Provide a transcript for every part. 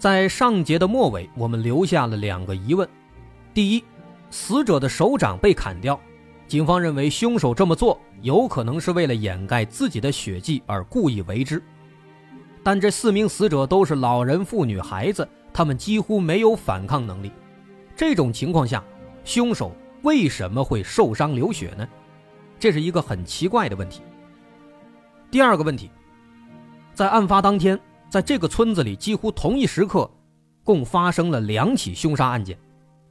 在上节的末尾，我们留下了两个疑问：第一，死者的手掌被砍掉，警方认为凶手这么做有可能是为了掩盖自己的血迹而故意为之，但这四名死者都是老人、妇女、孩子，他们几乎没有反抗能力。这种情况下，凶手为什么会受伤流血呢？这是一个很奇怪的问题。第二个问题，在案发当天，在这个村子里，几乎同一时刻，共发生了两起凶杀案件。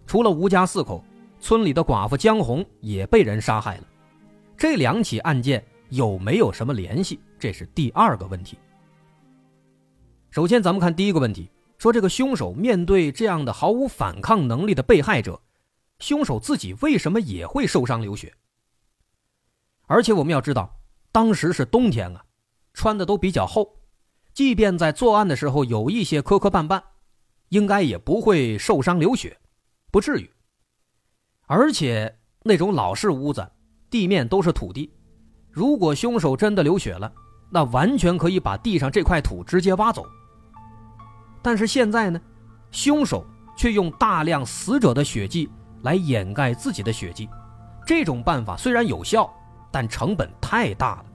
除了吴家四口，村里的寡妇江红也被人杀害了。这两起案件有没有什么联系？这是第二个问题。首先，咱们看第一个问题，说这个凶手面对这样的毫无反抗能力的被害者，凶手自己为什么也会受伤流血？而且我们要知道，当时是冬天啊，穿的都比较厚，即便在作案的时候有一些磕磕绊绊，应该也不会受伤流血，不至于。而且那种老式屋子，地面都是土地，如果凶手真的流血了，那完全可以把地上这块土直接挖走。但是现在呢，凶手却用大量死者的血迹来掩盖自己的血迹，这种办法虽然有效。但成本太大了。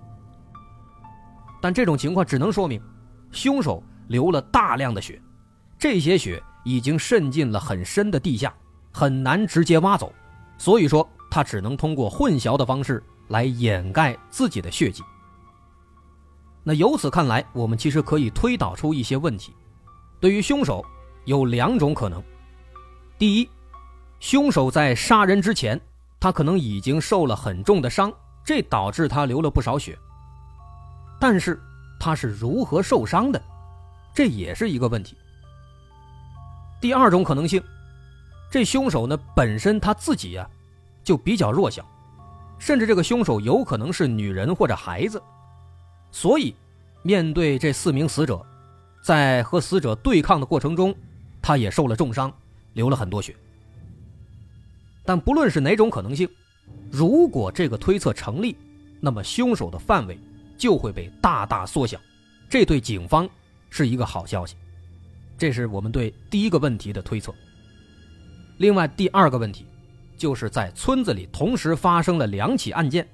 但这种情况只能说明，凶手流了大量的血，这些血已经渗进了很深的地下，很难直接挖走，所以说他只能通过混淆的方式来掩盖自己的血迹。那由此看来，我们其实可以推导出一些问题。对于凶手，有两种可能：第一，凶手在杀人之前，他可能已经受了很重的伤。这导致他流了不少血，但是他是如何受伤的，这也是一个问题。第二种可能性，这凶手呢本身他自己呀就比较弱小，甚至这个凶手有可能是女人或者孩子，所以面对这四名死者，在和死者对抗的过程中，他也受了重伤，流了很多血。但不论是哪种可能性。如果这个推测成立，那么凶手的范围就会被大大缩小，这对警方是一个好消息。这是我们对第一个问题的推测。另外，第二个问题就是在村子里同时发生了两起案件，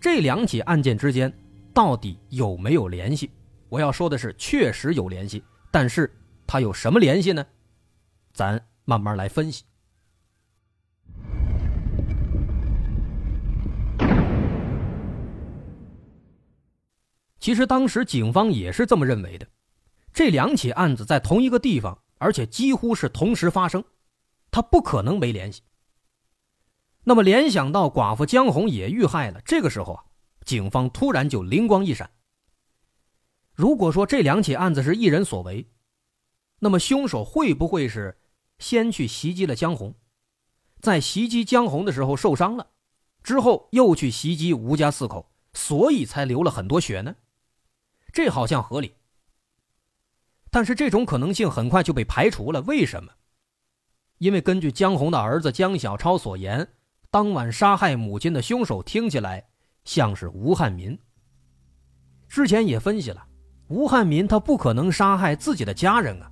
这两起案件之间到底有没有联系？我要说的是，确实有联系，但是它有什么联系呢？咱慢慢来分析。其实当时警方也是这么认为的，这两起案子在同一个地方，而且几乎是同时发生，他不可能没联系。那么联想到寡妇江红也遇害了，这个时候啊，警方突然就灵光一闪。如果说这两起案子是一人所为，那么凶手会不会是先去袭击了江红，在袭击江红的时候受伤了，之后又去袭击吴家四口，所以才流了很多血呢？这好像合理，但是这种可能性很快就被排除了。为什么？因为根据江红的儿子江小超所言，当晚杀害母亲的凶手听起来像是吴汉民。之前也分析了，吴汉民他不可能杀害自己的家人啊，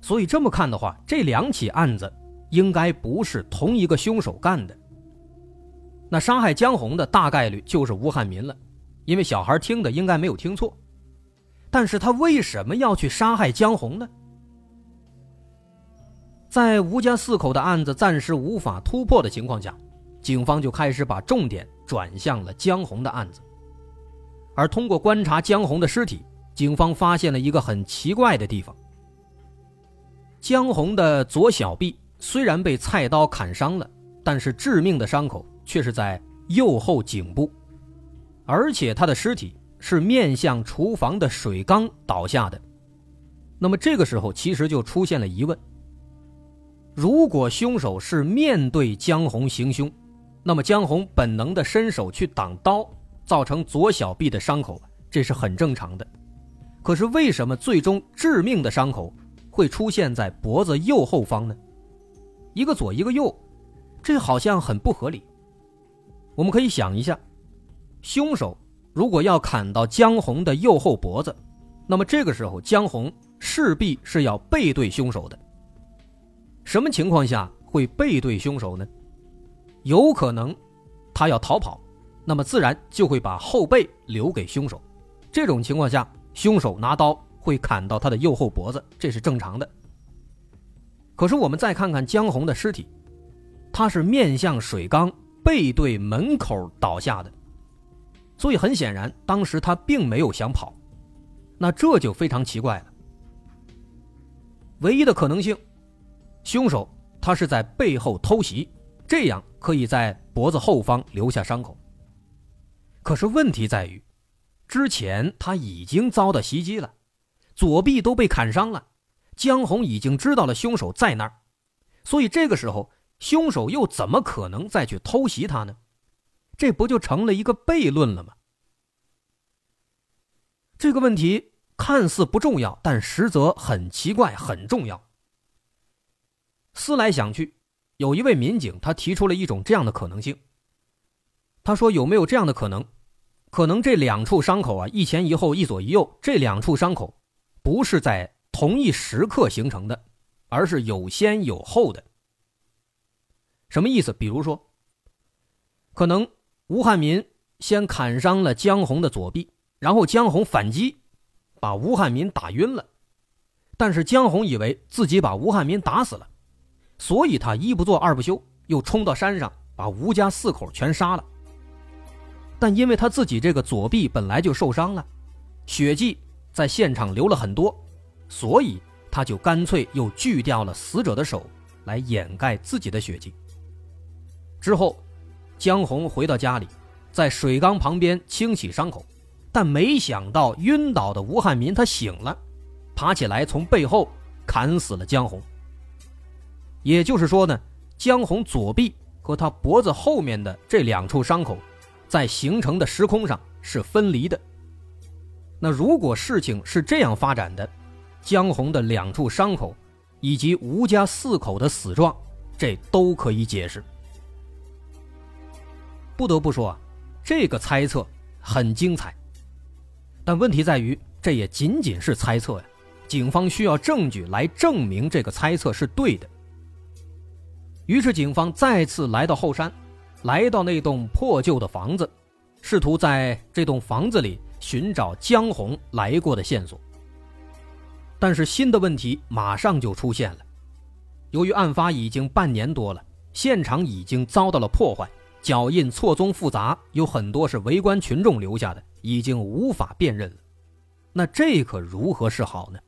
所以这么看的话，这两起案子应该不是同一个凶手干的。那杀害江红的大概率就是吴汉民了。因为小孩听的应该没有听错，但是他为什么要去杀害江红呢？在吴家四口的案子暂时无法突破的情况下，警方就开始把重点转向了江红的案子。而通过观察江红的尸体，警方发现了一个很奇怪的地方：江红的左小臂虽然被菜刀砍伤了，但是致命的伤口却是在右后颈部。而且他的尸体是面向厨房的水缸倒下的，那么这个时候其实就出现了疑问：如果凶手是面对江红行凶，那么江红本能的伸手去挡刀，造成左小臂的伤口，这是很正常的。可是为什么最终致命的伤口会出现在脖子右后方呢？一个左一个右，这好像很不合理。我们可以想一下，凶手如果要砍到江红的右后脖子，那么这个时候江红势必是要背对凶手的。什么情况下会背对凶手呢？有可能，他要逃跑，那么自然就会把后背留给凶手。这种情况下，凶手拿刀会砍到他的右后脖子，这是正常的。可是我们再看看江红的尸体，他是面向水缸，背对门口倒下的，所以很显然，当时他并没有想跑。那这就非常奇怪了。唯一的可能性。凶手他是在背后偷袭，这样可以在脖子后方留下伤口。可是问题在于，之前他已经遭到袭击了，左臂都被砍伤了，江红已经知道了凶手在那儿，所以这个时候凶手又怎么可能再去偷袭他呢？这不就成了一个悖论了吗？这个问题看似不重要，但实则很奇怪，很重要。思来想去，有一位民警他提出了一种这样的可能性。他说：“有没有这样的可能？可能这两处伤口啊，一前一后，一左一右，这两处伤口不是在同一时刻形成的，而是有先有后的。什么意思？比如说，可能吴汉民先砍伤了江红的左臂，然后江红反击，把吴汉民打晕了，但是江红以为自己把吴汉民打死了。”所以他一不做二不休，又冲到山上，把吴家四口全杀了。但因为他自己这个左臂本来就受伤了，血迹在现场流了很多，所以他就干脆又锯掉了死者的手，来掩盖自己的血迹。之后，江红回到家里，在水缸旁边清洗伤口，但没想到晕倒的吴汉民他醒了，爬起来从背后砍死了江红。也就是说呢，江红左臂和他脖子后面的这两处伤口，在形成的时空上是分离的。那如果事情是这样发展的，江红的两处伤口，以及吴家四口的死状，这都可以解释。不得不说啊，这个猜测很精彩。但问题在于，这也仅仅是猜测呀，警方需要证据来证明这个猜测是对的。于是，警方再次来到后山，来到那栋破旧的房子，试图在这栋房子里寻找江红来过的线索。但是，新的问题马上就出现了。由于案发已经半年多了，现场已经遭到了破坏，脚印错综复杂，有很多是围观群众留下的，已经无法辨认了。那这可如何是好呢？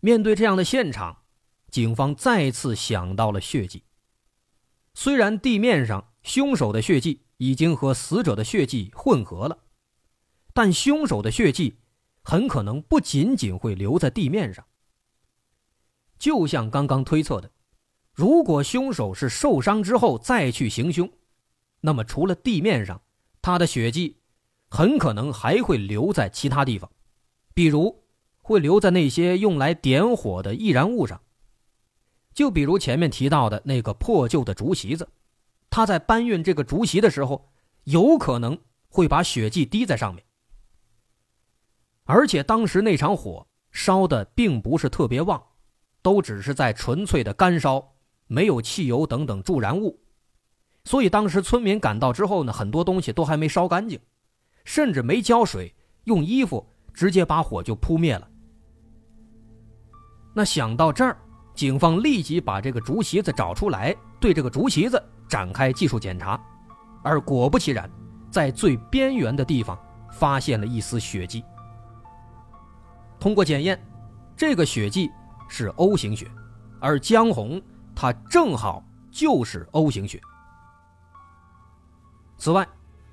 面对这样的现场。警方再次想到了血迹。虽然地面上凶手的血迹已经和死者的血迹混合了，但凶手的血迹很可能不仅仅会留在地面上。就像刚刚推测的，如果凶手是受伤之后再去行凶，那么除了地面上，他的血迹很可能还会留在其他地方，比如会留在那些用来点火的易燃物上。就比如前面提到的那个破旧的竹席子，他在搬运这个竹席的时候，有可能会把血迹滴在上面。而且当时那场火烧的并不是特别旺，都只是在纯粹的干烧，没有汽油等等助燃物，所以当时村民赶到之后呢，很多东西都还没烧干净，甚至没浇水，用衣服直接把火就扑灭了。那想到这儿。警方立即把这个竹席子找出来，对这个竹席子展开技术检查，而果不其然，在最边缘的地方发现了一丝血迹。通过检验，这个血迹是 O 型血，而江红他正好就是 O 型血。此外，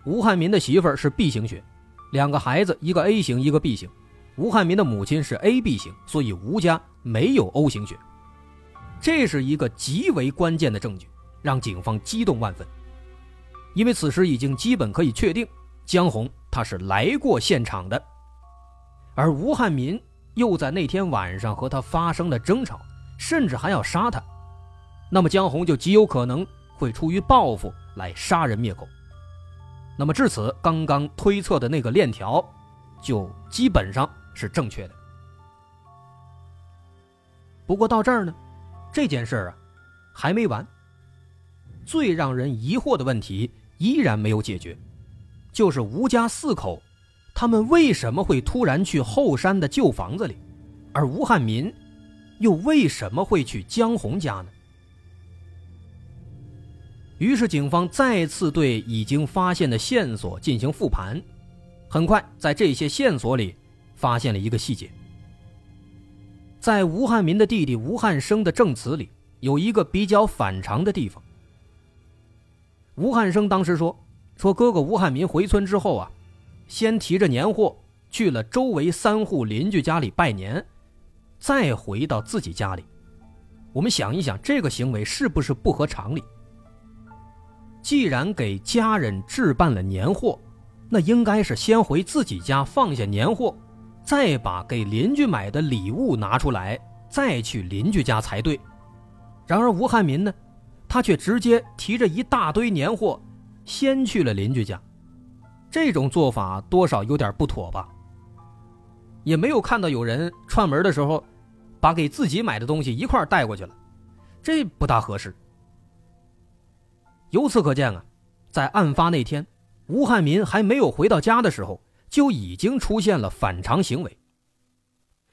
吴汉民的媳妇儿是 B 型血，两个孩子一个 A 型，一个 B 型。吴汉民的母亲是 AB 型，所以吴家没有 O 型血。这是一个极为关键的证据，让警方激动万分。因为此时已经基本可以确定，江红他是来过现场的，而吴汉民又在那天晚上和他发生了争吵，甚至还要杀他，那么江红就极有可能会出于报复来杀人灭口。那么至此，刚刚推测的那个链条，就基本上是正确的。不过到这儿呢，这件事儿啊，还没完。最让人疑惑的问题依然没有解决，就是吴家四口，他们为什么会突然去后山的旧房子里，而吴汉民，又为什么会去江红家呢？于是，警方再次对已经发现的线索进行复盘。很快，在这些线索里，发现了一个细节：在吴汉民的弟弟吴汉生的证词里，有一个比较反常的地方。吴汉生当时说：“说哥哥吴汉民回村之后啊，先提着年货去了周围三户邻居家里拜年，再回到自己家里。我们想一想，这个行为是不是不合常理？”既然给家人置办了年货，那应该是先回自己家放下年货，再把给邻居买的礼物拿出来，再去邻居家才对。然而吴汉民呢，他却直接提着一大堆年货，先去了邻居家。这种做法多少有点不妥吧？也没有看到有人串门的时候，把给自己买的东西一块带过去了，这不大合适。由此可见啊，在案发那天，吴汉民还没有回到家的时候，就已经出现了反常行为。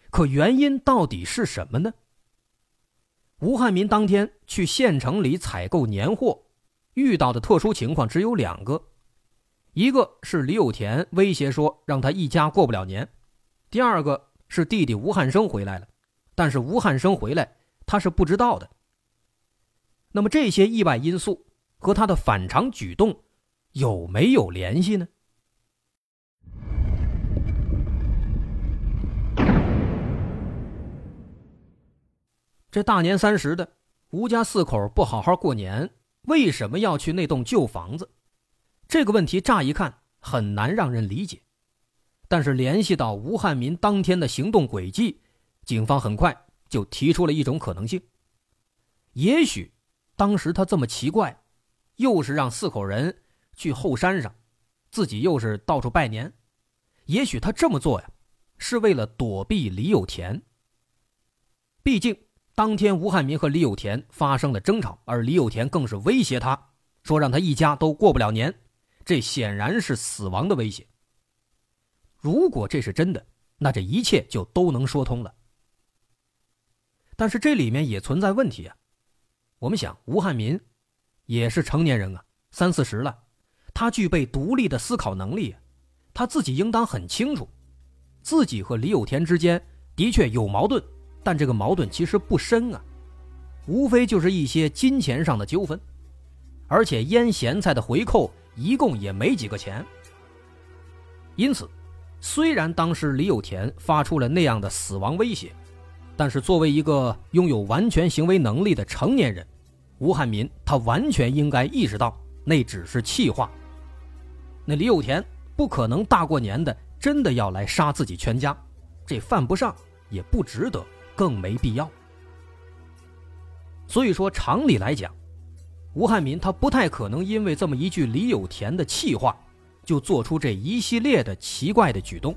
可原因到底是什么呢？吴汉民当天去县城里采购年货，遇到的特殊情况只有两个，一个是李有田威胁说让他一家过不了年，第二个是弟弟吴汉生回来了，但是吴汉生回来他是不知道的。那么这些意外因素。和他的反常举动有没有联系呢？这大年三十的，吴家四口不好好过年，为什么要去那栋旧房子？这个问题乍一看很难让人理解，但是联系到吴汉民当天的行动轨迹，警方很快就提出了一种可能性：也许当时他这么奇怪。又是让四口人去后山上，自己又是到处拜年。也许他这么做呀，是为了躲避李有田。毕竟当天吴汉民和李有田发生了争吵，而李有田更是威胁他说让他一家都过不了年，这显然是死亡的威胁。如果这是真的，那这一切就都能说通了。但是这里面也存在问题啊。我们想，吴汉民。也是成年人啊，三四十了，他具备独立的思考能力，他自己应当很清楚，自己和李有田之间的确有矛盾，但这个矛盾其实不深啊，无非就是一些金钱上的纠纷，而且腌咸菜的回扣一共也没几个钱。因此，虽然当时李有田发出了那样的死亡威胁，但是作为一个拥有完全行为能力的成年人。吴汉民他完全应该意识到，那只是气话。那李有田不可能大过年的真的要来杀自己全家，这犯不上，也不值得，更没必要。所以说，常理来讲，吴汉民他不太可能因为这么一句李有田的气话，就做出这一系列的奇怪的举动。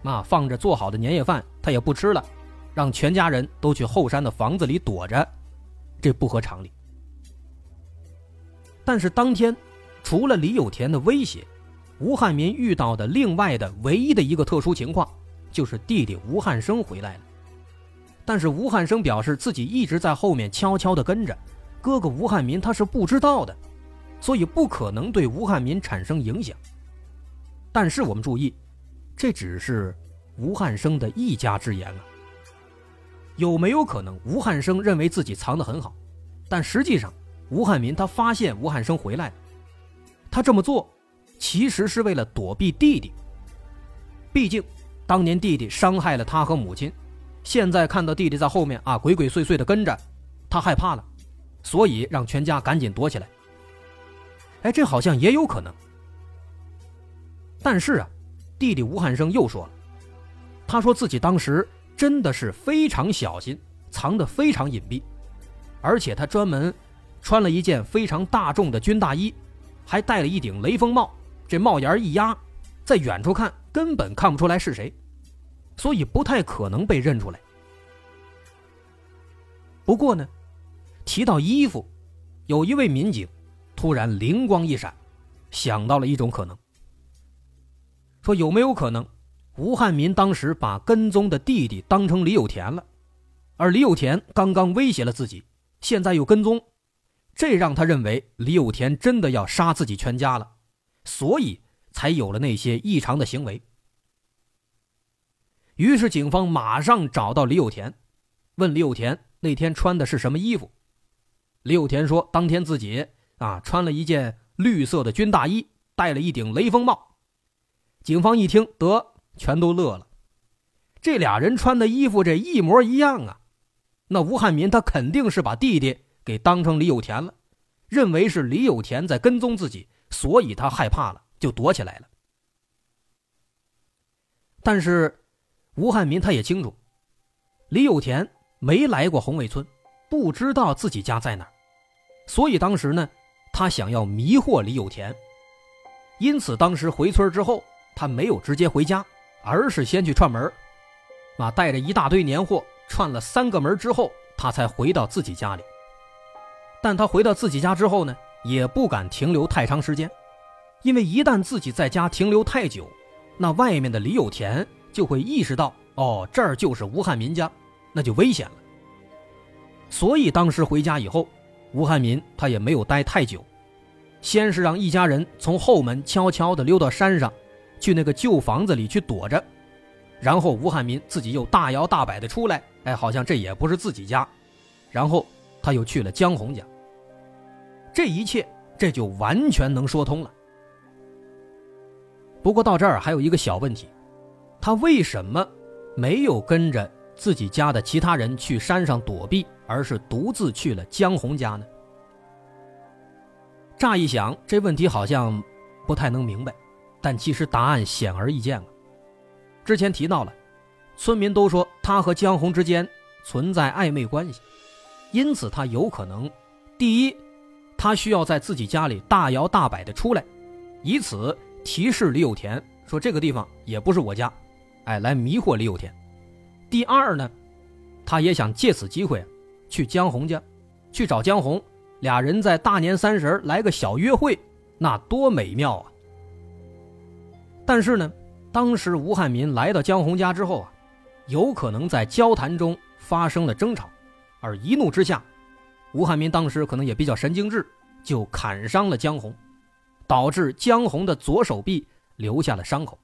那放着做好的年夜饭他也不吃了，让全家人都去后山的房子里躲着，这不合常理。但是当天，除了李有田的威胁，吴汉民遇到的另外的唯一的一个特殊情况，就是弟弟吴汉生回来了。但是吴汉生表示自己一直在后面悄悄地跟着，哥哥吴汉民他是不知道的，所以不可能对吴汉民产生影响。但是我们注意，这只是吴汉生的一家之言啊。有没有可能吴汉生认为自己藏得很好，但实际上？吴汉民他发现吴汉生回来了，他这么做其实是为了躲避弟弟。毕竟当年弟弟伤害了他和母亲，现在看到弟弟在后面啊鬼鬼祟祟的跟着，他害怕了，所以让全家赶紧躲起来。哎，这好像也有可能。但是啊，弟弟吴汉生又说了，他说自己当时真的是非常小心，藏得非常隐蔽，而且他专门穿了一件非常大众的军大衣，还戴了一顶雷锋帽，这帽檐一压，在远处看根本看不出来是谁，所以不太可能被认出来。不过呢，提到衣服，有一位民警。突然灵光一闪，想到了一种可能，说有没有可能，吴汉民当时把跟踪的弟弟当成李有田了，而李有田刚刚威胁了自己，现在又跟踪，这让他认为李有田真的要杀自己全家了，所以才有了那些异常的行为。于是警方马上找到李有田，问李有田那天穿的是什么衣服，李有田说当天自己。啊，穿了一件绿色的军大衣，戴了一顶雷锋帽。警方一听，得全都乐了。这俩人穿的衣服这一模一样啊！那吴汉民他肯定是把弟弟给当成李有田了，认为是李有田在跟踪自己，所以他害怕了，就躲起来了。但是吴汉民他也清楚，李有田没来过红卫村，不知道自己家在哪所以当时呢。他想要迷惑李有田，因此当时回村之后，他没有直接回家，而是先去串门啊，带着一大堆年货串了三个门之后，他才回到自己家里。但他回到自己家之后呢，也不敢停留太长时间，因为一旦自己在家停留太久，那外面的李有田就会意识到，哦，这儿就是吴汉民家，那就危险了。所以当时回家以后。吴汉民他也没有待太久，先是让一家人从后门悄悄地溜到山上，去那个旧房子里去躲着，然后吴汉民自己又大摇大摆地出来，哎，好像这也不是自己家，然后他又去了江红家。这一切这就完全能说通了。不过到这儿还有一个小问题，他为什么没有跟着自己家的其他人去山上躲避？而是独自去了江红家呢？乍一想，这问题好像不太能明白，但其实答案显而易见了。之前提到了，村民都说他和江红之间存在暧昧关系，因此他有可能，第一，他需要在自己家里大摇大摆的出来，以此提示李有田说这个地方也不是我家，哎，来迷惑李有田。第二呢，他也想借此机会。去江红家，去找江红，俩人在大年三十来个小约会，那多美妙啊！但是呢，当时吴汉民来到江红家之后啊，有可能在交谈中发生了争吵，而一怒之下，吴汉民当时可能也比较神经质，就砍伤了江红，导致江红的左手臂留下了伤口。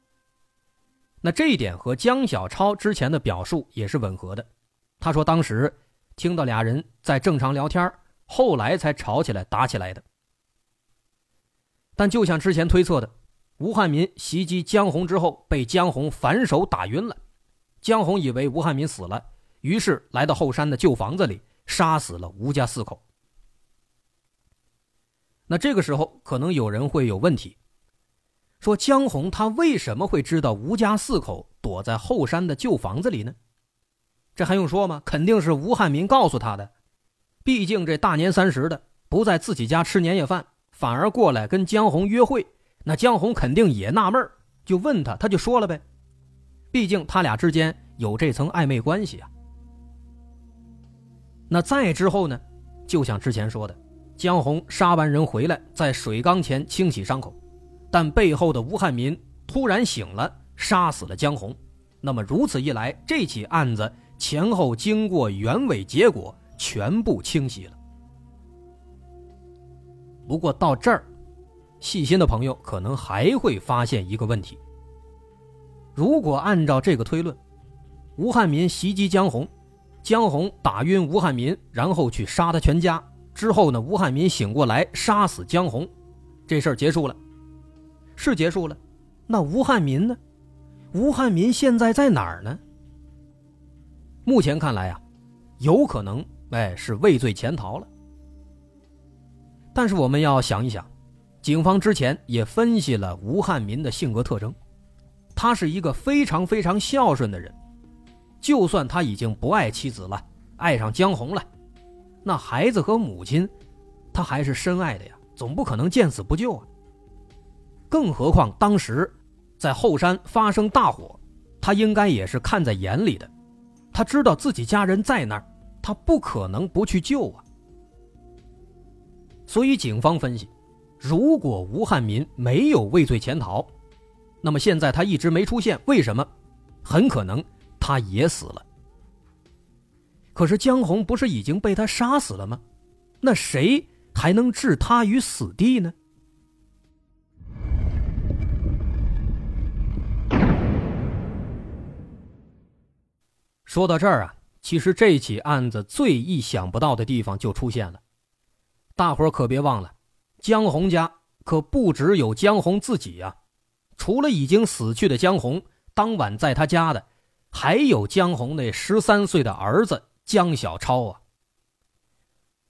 那这一点和江小超之前的表述也是吻合的，他说当时。听到俩人在正常聊天，后来才吵起来打起来的。但就像之前推测的，吴汉民袭击江红之后被江红反手打晕了，江红以为吴汉民死了，于是来到后山的旧房子里杀死了吴家四口。那这个时候可能有人会有问题，说江红他为什么会知道吴家四口躲在后山的旧房子里呢？这还用说吗？肯定是吴汉民告诉他的。毕竟这大年三十的不在自己家吃年夜饭，反而过来跟江红约会，那江红肯定也纳闷就问他，他就说了呗。毕竟他俩之间有这层暧昧关系啊。那再之后呢？就像之前说的，江红杀完人回来，在水缸前清洗伤口，但背后的吴汉民突然醒了，杀死了江红。那么如此一来，这起案子。前后经过原委，结果全部清晰了。不过到这儿，细心的朋友可能还会发现一个问题：如果按照这个推论，吴汉民袭击江红，江红打晕吴汉民，然后去杀他全家，之后呢，吴汉民醒过来杀死江红，这事儿结束了，是结束了。那吴汉民呢？吴汉民现在在哪儿呢？目前看来啊，有可能哎，是畏罪潜逃了。但是我们要想一想，警方之前也分析了吴汉民的性格特征，他是一个非常非常孝顺的人，就算他已经不爱妻子了，爱上江红了，那孩子和母亲，他还是深爱的呀，总不可能见死不救啊。更何况当时在后山发生大火，他应该也是看在眼里的，他知道自己家人在那儿，他不可能不去救啊。所以警方分析，如果吴汉民没有畏罪潜逃，那么现在他一直没出现，为什么？很可能他也死了。可是江红不是已经被他杀死了吗？那谁还能置他于死地呢？说到这儿啊，其实这起案子最意想不到的地方就出现了。大伙儿可别忘了，江红家可不只有江红自己呀，除了已经死去的江红，当晚在他家的还有江红那十三岁的儿子江小超啊。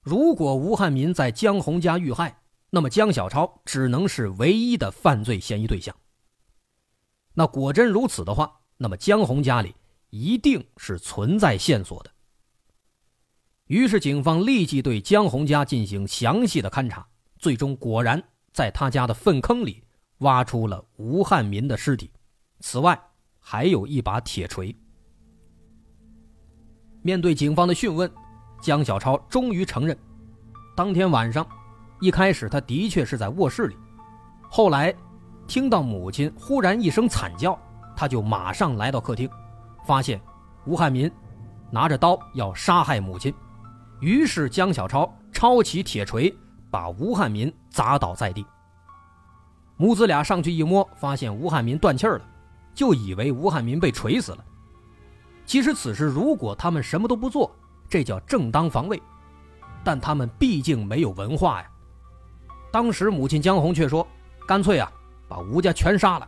如果吴汉民在江红家遇害，那么江小超只能是唯一的犯罪嫌疑对象。那果真如此的话，那么江红家里。一定是存在线索的。于是，警方立即对江红家进行详细的勘查，最终果然在他家的粪坑里挖出了吴汉民的尸体，此外还有一把铁锤。面对警方的讯问，江小超终于承认，当天晚上，一开始他的确是在卧室里，后来听到母亲忽然一声惨叫，他就马上来到客厅。发现吴汉民拿着刀要杀害母亲，于是江小超抄起铁锤把吴汉民砸倒在地。母子俩上去一摸，发现吴汉民断气了，就以为吴汉民被锤死了。其实此时如果他们什么都不做，这叫正当防卫，但他们毕竟没有文化呀。当时母亲江红却说：“干脆啊，把吴家全杀了，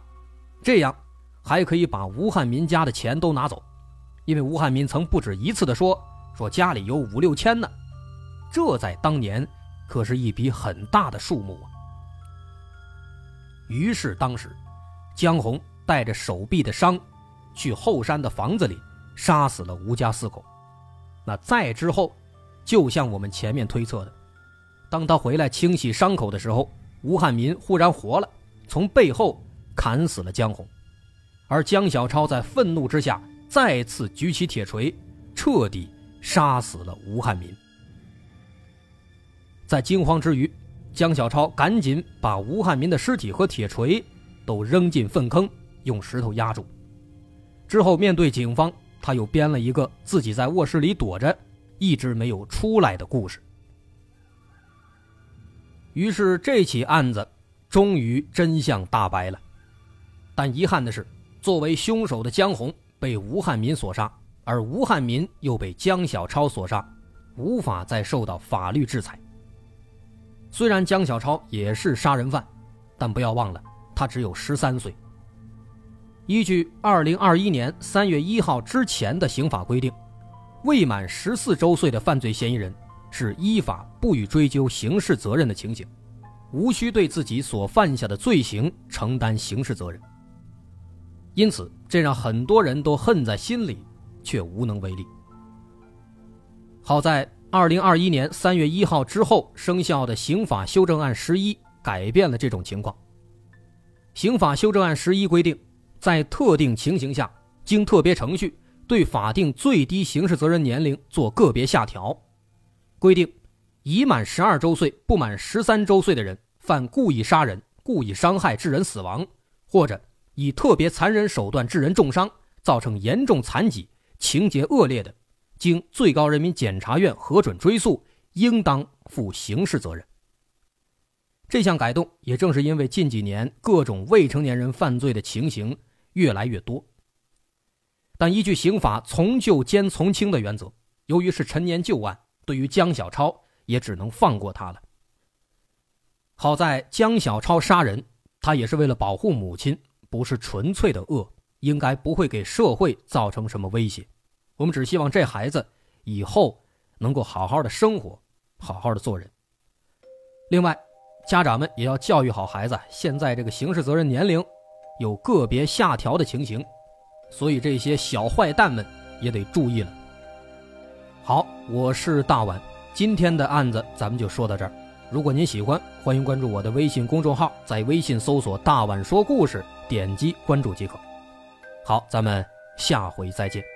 这样。”还可以把吴汉民家的钱都拿走，因为吴汉民曾不止一次的说说家里有五六千呢，这在当年可是一笔很大的数目啊。于是当时，江红带着手臂的伤，去后山的房子里杀死了吴家四口。那再之后，就像我们前面推测的，当他回来清洗伤口的时候，吴汉民忽然活了，从背后砍死了江红。而江小超在愤怒之下，再次举起铁锤，彻底杀死了吴汉民。在惊慌之余，江小超赶紧把吴汉民的尸体和铁锤都扔进粪坑，用石头压住。之后面对警方，他又编了一个自己在卧室里躲着，一直没有出来的故事。于是这起案子终于真相大白了，但遗憾的是。作为凶手的江红被吴汉民所杀，而吴汉民又被江小超所杀，无法再受到法律制裁。虽然江小超也是杀人犯，但不要忘了，他只有十三岁。依据二零二一年三月一号之前的刑法规定，未满十四周岁的犯罪嫌疑人是依法不予追究刑事责任的情形，无需对自己所犯下的罪行承担刑事责任。因此，这让很多人都恨在心里，却无能为力。好在二零二一年三月一号之后生效的刑法修正案十一改变了这种情况。刑法修正案十一规定，在特定情形下，经特别程序对法定最低刑事责任年龄做个别下调，规定已满十二周岁不满十三周岁的人犯故意杀人、故意伤害致人死亡，或者。以特别残忍手段致人重伤，造成严重残疾，情节恶劣的，经最高人民检察院核准追诉，应当负刑事责任。这项改动也正是因为近几年各种未成年人犯罪的情形越来越多，但依据刑法从旧兼从轻的原则，由于是陈年旧案，对于江小超也只能放过他了。好在江小超杀人，他也是为了保护母亲。不是纯粹的恶，应该不会给社会造成什么威胁。我们只希望这孩子以后能够好好的生活，好好的做人。另外，家长们也要教育好孩子，现在这个刑事责任年龄有个别下调的情形，所以这些小坏蛋们也得注意了。好，我是大碗，今天的案子咱们就说到这儿。如果您喜欢，欢迎关注我的微信公众号，在微信搜索“大碗说故事”，点击关注即可。好，咱们下回再见。